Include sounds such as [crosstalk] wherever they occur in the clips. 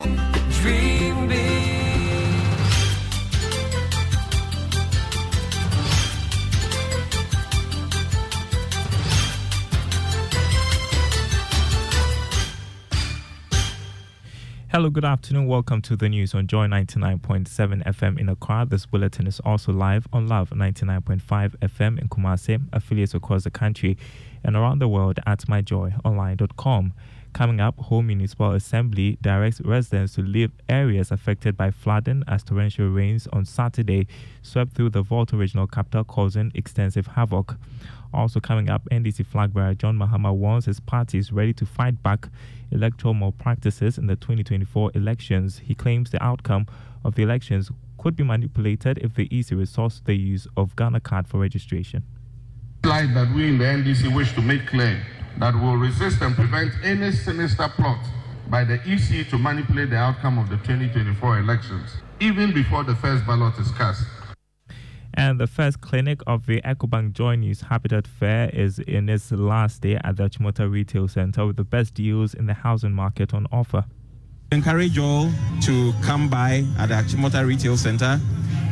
Dream big. Hello, good afternoon. Welcome to the news on Joy 99.7 FM in Accra. This bulletin is also live on Love 99.5 FM in Kumasi, affiliates across the country and around the world at myjoyonline.com. Coming up, Ho Municipal Assembly directs residents to leave areas affected by flooding as torrential rains on Saturday swept through the Volta regional capital, causing extensive havoc. Also coming up, NDC flag bearer John Mahama warns his party is ready to fight back electoral malpractices in the 2024 elections. He claims the outcome of the elections could be manipulated if the EC resorts to the use of Ghana card for registration. Slide that we in the NDC wish to make clear that will resist and prevent any sinister plot by the EC to manipulate the outcome of the 2024 elections, even before the first ballot is cast. And the first clinic of the EcoBank Joy News Habitat Fair is in its last day at the Achimota Retail Center with the best deals in the housing market on offer. Encourage all to come by at the Achimota Retail Center.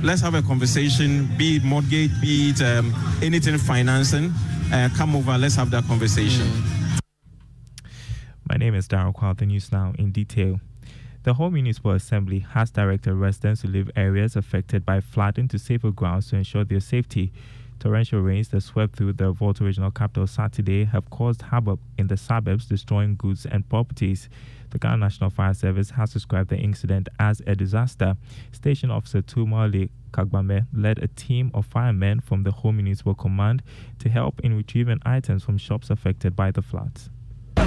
Let's have a conversation, be it mortgage, be it um, anything financing. Uh, come over, let's have that conversation. Mm. My name is Darren Kwao, the news now in detail. The Ho Municipal Assembly has directed residents to leave areas affected by flooding to safer grounds to ensure their safety. Torrential rains that swept through the Volta regional capital Saturday have caused havoc in the suburbs, destroying goods and properties. The Ghana National Fire Service has described the incident as a disaster. Station Officer Tumali Kagbame led a team of firemen from the Ho Municipal Command to help in retrieving items from shops affected by the floods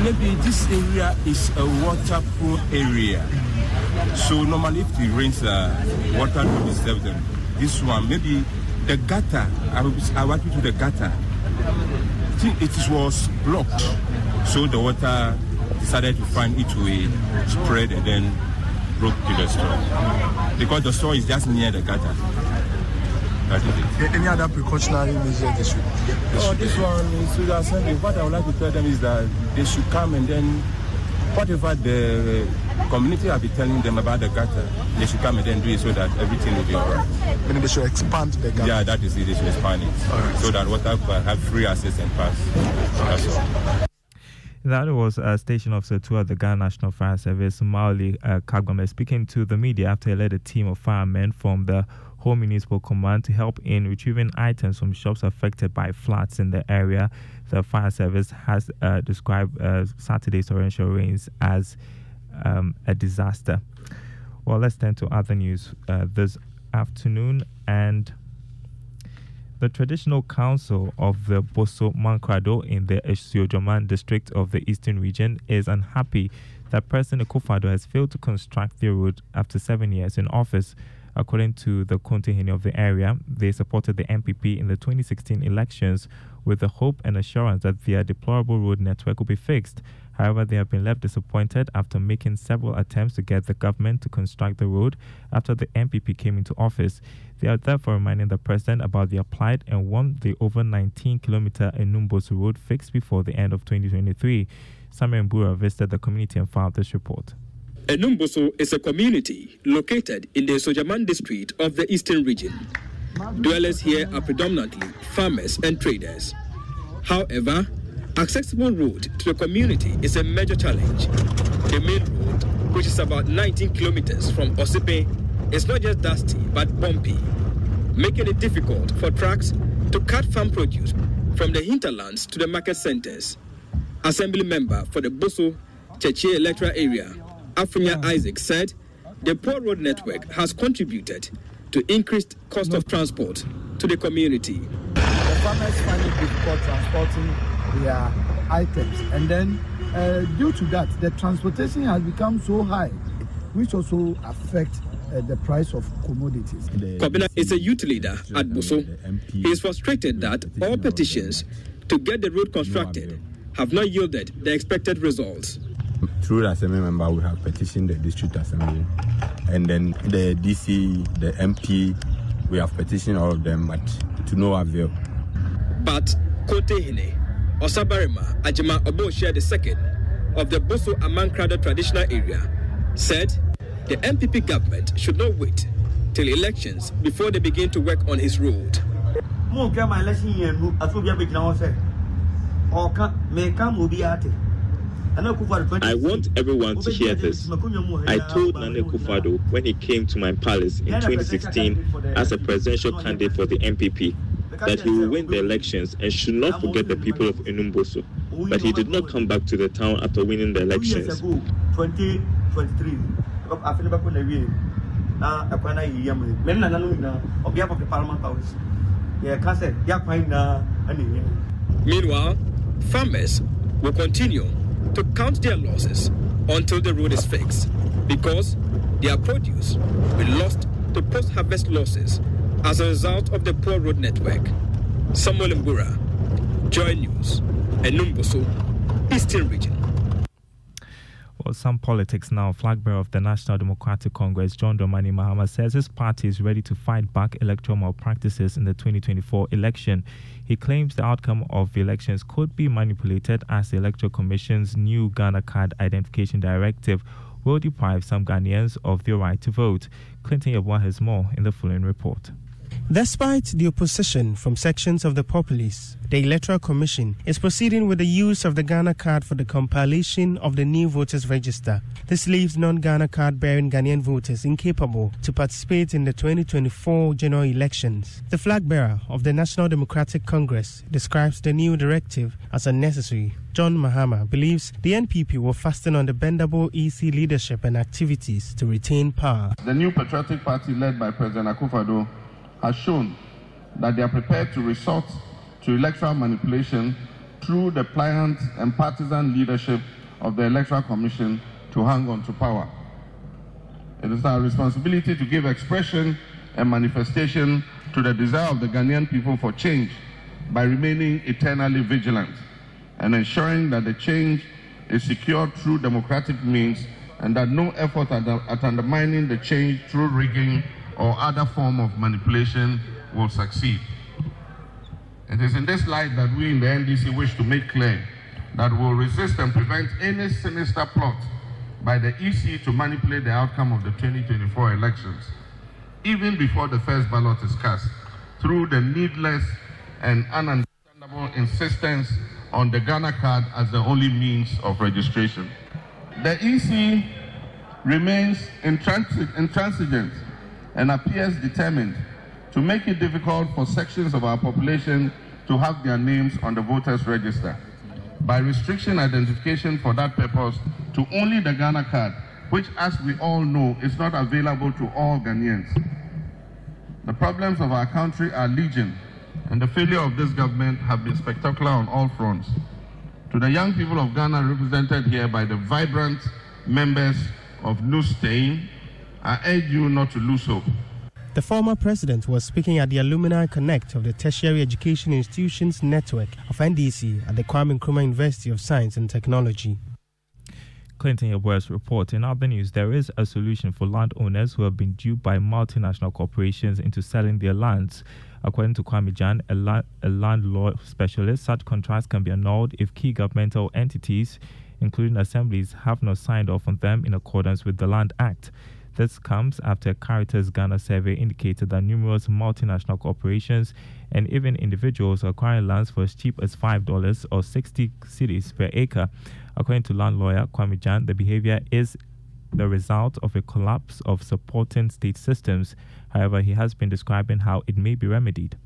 maybe this area is a water-prone area. So normally if it rains, uh, water will disturb them. This one, maybe the gutter, I, I went to the gutter. It was blocked. So the water decided to find its way, spread and then broke to the store. Because the store is just near the gutter. That is it. Any other precautionary measures they should? They oh, this one is the assembly. What I would like to tell them is that they should come and then whatever the community have been telling them about the gutter, they should come and then do it so that everything will be all right. Meaning they should expand the gutter? Yeah, that is it. They should expand it right. so that water can have free access and pass. That's all. That was uh, Station Officer 2 at the Ghana National Fire Service, Mauli uh, Kagame, speaking to the media after he led a team of firemen from the Ho Municipal Command to help in retrieving items from shops affected by floods in the area. The fire service has uh, described uh, Saturday's torrential rains as um, a disaster. Well, let's turn to other news uh, this afternoon. And the traditional council of the Boso Mankrado in the Asuogyaman district of the eastern region is unhappy that President Akufo-Addo has failed to construct the road after seven years in office. According to the Kontihene of the area, they supported the NPP in the 2016 elections with the hope and assurance that their deplorable road network will be fixed. However, they have been left disappointed after making several attempts to get the government to construct the road after the NPP came into office. They are therefore reminding the president about their plight and want the over 19 kilometer Enumbos road fixed before the end of 2023. Samuel Mbura visited the community and filed this report. Enumboso is a community located in the Asuogyaman district of the eastern region. Dwellers here are predominantly farmers and traders. However, accessible road to the community is a major challenge. The main road, which is about 19 kilometers from Osipe, is not just dusty but bumpy, making it difficult for trucks to cut farm produce from the hinterlands to the market centers. Assembly member for the Boso Cheche electoral area, Afunya Isaac said the poor road network has contributed to increased cost of transport to the community. The farmers find it difficult transporting their items, and then uh, due to that, the transportation has become so high which also affect uh, the price of commodities. Kobina is a youth leader at Boso. He is frustrated that all petitions to get the road constructed have not yielded the expected results. Through the assembly member, we have petitioned the district assembly, and then the DC, the MP, we have petitioned all of them, but to no avail. But Kontihene, Osabarima Ajima Oboshia II of the Boso Amankrado traditional area said the NPP government should not wait till elections before they begin to work on his road. I want everyone to hear this. I told Nana Akufo-Addo when he came to my palace in 2016 as a presidential candidate for the NPP that he will win the elections and should not forget the people of Enumboso. But he did not come back to the town after winning the elections. Meanwhile, farmers will continue to count their losses until the road is fixed because their produce will be lost to post harvest losses as a result of the poor road network. Samuel Mbura, Joy News, and Eastern Region. Some politics now. Flag bearer of the National Democratic Congress, John Dramani Mahama, says his party is ready to fight back electoral malpractices in the 2024 election. He claims the outcome of the elections could be manipulated as the Electoral Commission's new Ghana Card Identification Directive will deprive some Ghanaians of their right to vote. Clinton Yabua has more in the following report. Despite the opposition from sections of the populace, the Electoral Commission is proceeding with the use of the Ghana card for the compilation of the new voters register. This leaves non Ghana card bearing Ghanaian voters incapable to participate in the 2024 general elections. The flag bearer of the National Democratic Congress describes the new directive as unnecessary. John Mahama believes the NPP will fasten on the bendable EC leadership and activities to retain power. The new Patriotic Party led by President Akufo-Addo has shown that they are prepared to resort to electoral manipulation through the pliant and partisan leadership of the Electoral Commission to hang on to power. It is our responsibility to give expression and manifestation to the desire of the Ghanaian people for change by remaining eternally vigilant and ensuring that the change is secured through democratic means and that no effort at, at undermining the change through rigging or other form of manipulation will succeed. It is in this light that we in the NDC wish to make clear that we will resist and prevent any sinister plot by the EC to manipulate the outcome of the 2024 elections, even before the first ballot is cast, through the needless and ununderstandable insistence on the Ghana card as the only means of registration. The EC remains intransigent and appears determined to make it difficult for sections of our population to have their names on the voters register by restriction identification for that purpose to only the Ghana card, which as we all know is not available to all Ghanaians. The problems of our country are legion and the failure of this government have been spectacular on all fronts. To the young people of Ghana represented here by the vibrant members of New Stain, I urge you not to lose hope. The former president was speaking at the Alumni Connect of the Tertiary Education Institutions Network of NDC at the Kwame Nkrumah University of Science and Technology. Clinton Yabua's report. In other news, there is a solution for landowners who have been duped by multinational corporations into selling their lands. According to Kwame Jan, a, land, a land law specialist, such contracts can be annulled if key governmental entities, including assemblies, have not signed off on them in accordance with the Land Act. This comes after Caritas Ghana survey indicated that numerous multinational corporations and even individuals are acquiring lands for as cheap as $5 or 60 cedis per acre. According to land lawyer Kwame Jan, the behavior is the result of a collapse of supporting state systems. However, he has been describing how it may be remedied.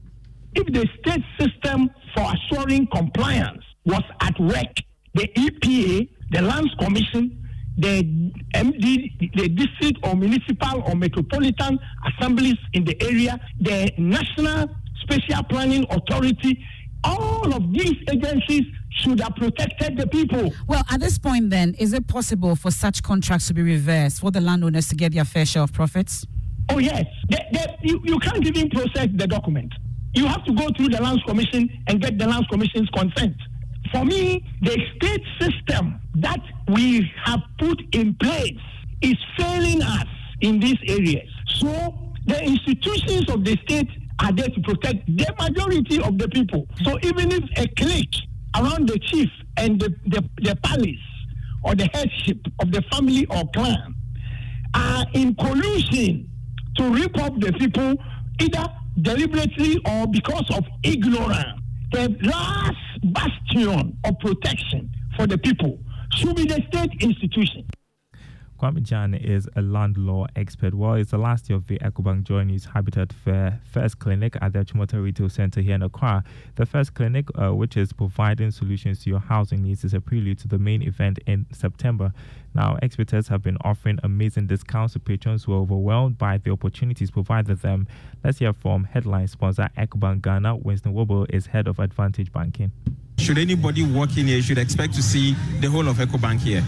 If the state system for assuring compliance was at work, the EPA, the Lands Commission, the MD, the district or municipal or metropolitan assemblies in the area, the National Spatial Planning Authority, all of these agencies should have protected the people. Well, at this point, then, is it possible for such contracts to be reversed for the landowners to get their fair share of profits? Oh, yes. They, they, you, you can't even process the document. You have to go through the Lands Commission and get the Lands Commission's consent. For me, the state system that we have put in place is failing us in these areas. So the institutions of the state are there to protect the majority of the people. So even if a clique around the chief and the, the, the palace or the headship of the family or clan are in collusion to rip up the people either deliberately or because of ignorance. The last bastion of protection for the people should be the state institution. Kwame Jan is a land law expert. Well, it's the last year of the EcoBank Joy News Habitat Fair First Clinic at the Achimota Retail Center here in Accra. The first clinic, uh, which is providing solutions to your housing needs, is a prelude to the main event in September. Now, experts have been offering amazing discounts to patrons who are overwhelmed by the opportunities provided them. Let's hear from headline sponsor EcoBank Ghana. Winston Wobble is head of Advantage Banking. Should anybody walk in here, should expect to see the whole of EcoBank here.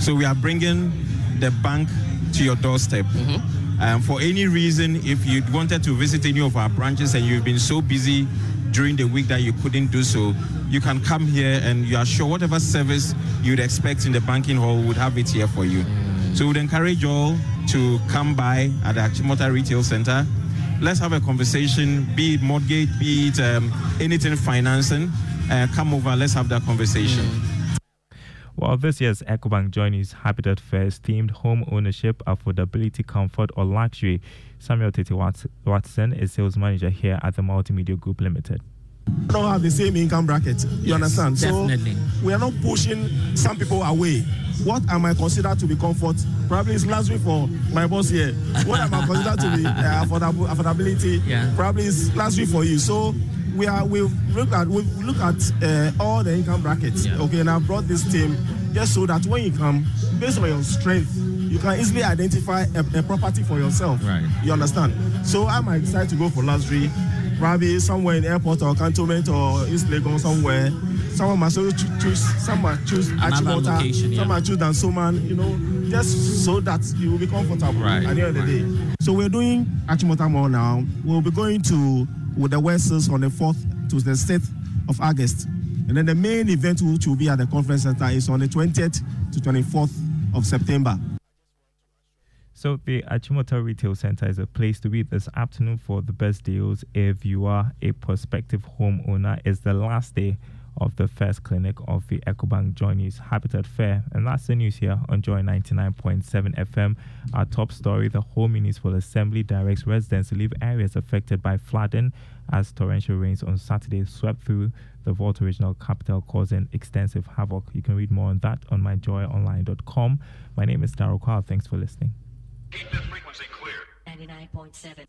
So we are bringing the bank to your doorstep. Mm-hmm. Um, for any reason, if you wanted to visit any of our branches and you've been so busy during the week that you couldn't do so, you can come here and you are sure whatever service you'd expect in the banking hall would have it here for you. Mm. So we'd encourage you all to come by at the Achimota Retail Center. Let's have a conversation, be it mortgage, be it um, anything financing. Uh, come over, let's have that conversation. Mm. Well, this year's EcoBank Joy News Habitat Fair's themed home ownership, affordability, comfort, or luxury. Samuel Tete Watson is sales manager here at the Multimedia Group Limited don't have the same income bracket. You yes, understand? Definitely. So we are not pushing some people away. What am I considered to be comfort? Probably it's luxury for my boss here. What am I considered to be [laughs] uh, affordable, affordability? Yeah. Probably it's luxury for you. So we are we've looked at we've looked at uh, all the income brackets. Yeah. Okay, and I brought this team just so that when you come, based on your strength, you can easily identify a, a property for yourself. Right. You understand? So I might decide to go for luxury, probably somewhere in airport or cantonment or East Legon somewhere. Someone might choose, some might choose Achimota, yeah. some might choose Dansoman, you know, just so that you will be comfortable right. at the end of the day. So we're doing Achimota Mall now. We'll be going to with the Westers on the 4th to the 6th of August. And then the main event which will be at the conference center is on the 20th to 24th of September. So the Achimota Retail Center is a place to be this afternoon for the best deals. If you are a prospective homeowner, it's the last day of the first clinic of the EcoBank Joy News Habitat Fair. And that's the news here on Joy 99.7 FM. Our top story the Ho Municipal Assembly directs residents to leave areas affected by flooding as torrential rains on Saturday swept through the Volta Regional Capital, causing extensive havoc. You can read more on that on myjoyonline.com. My name is Daryl Kwao. Thanks for listening. Keep the frequency clear. 99.7.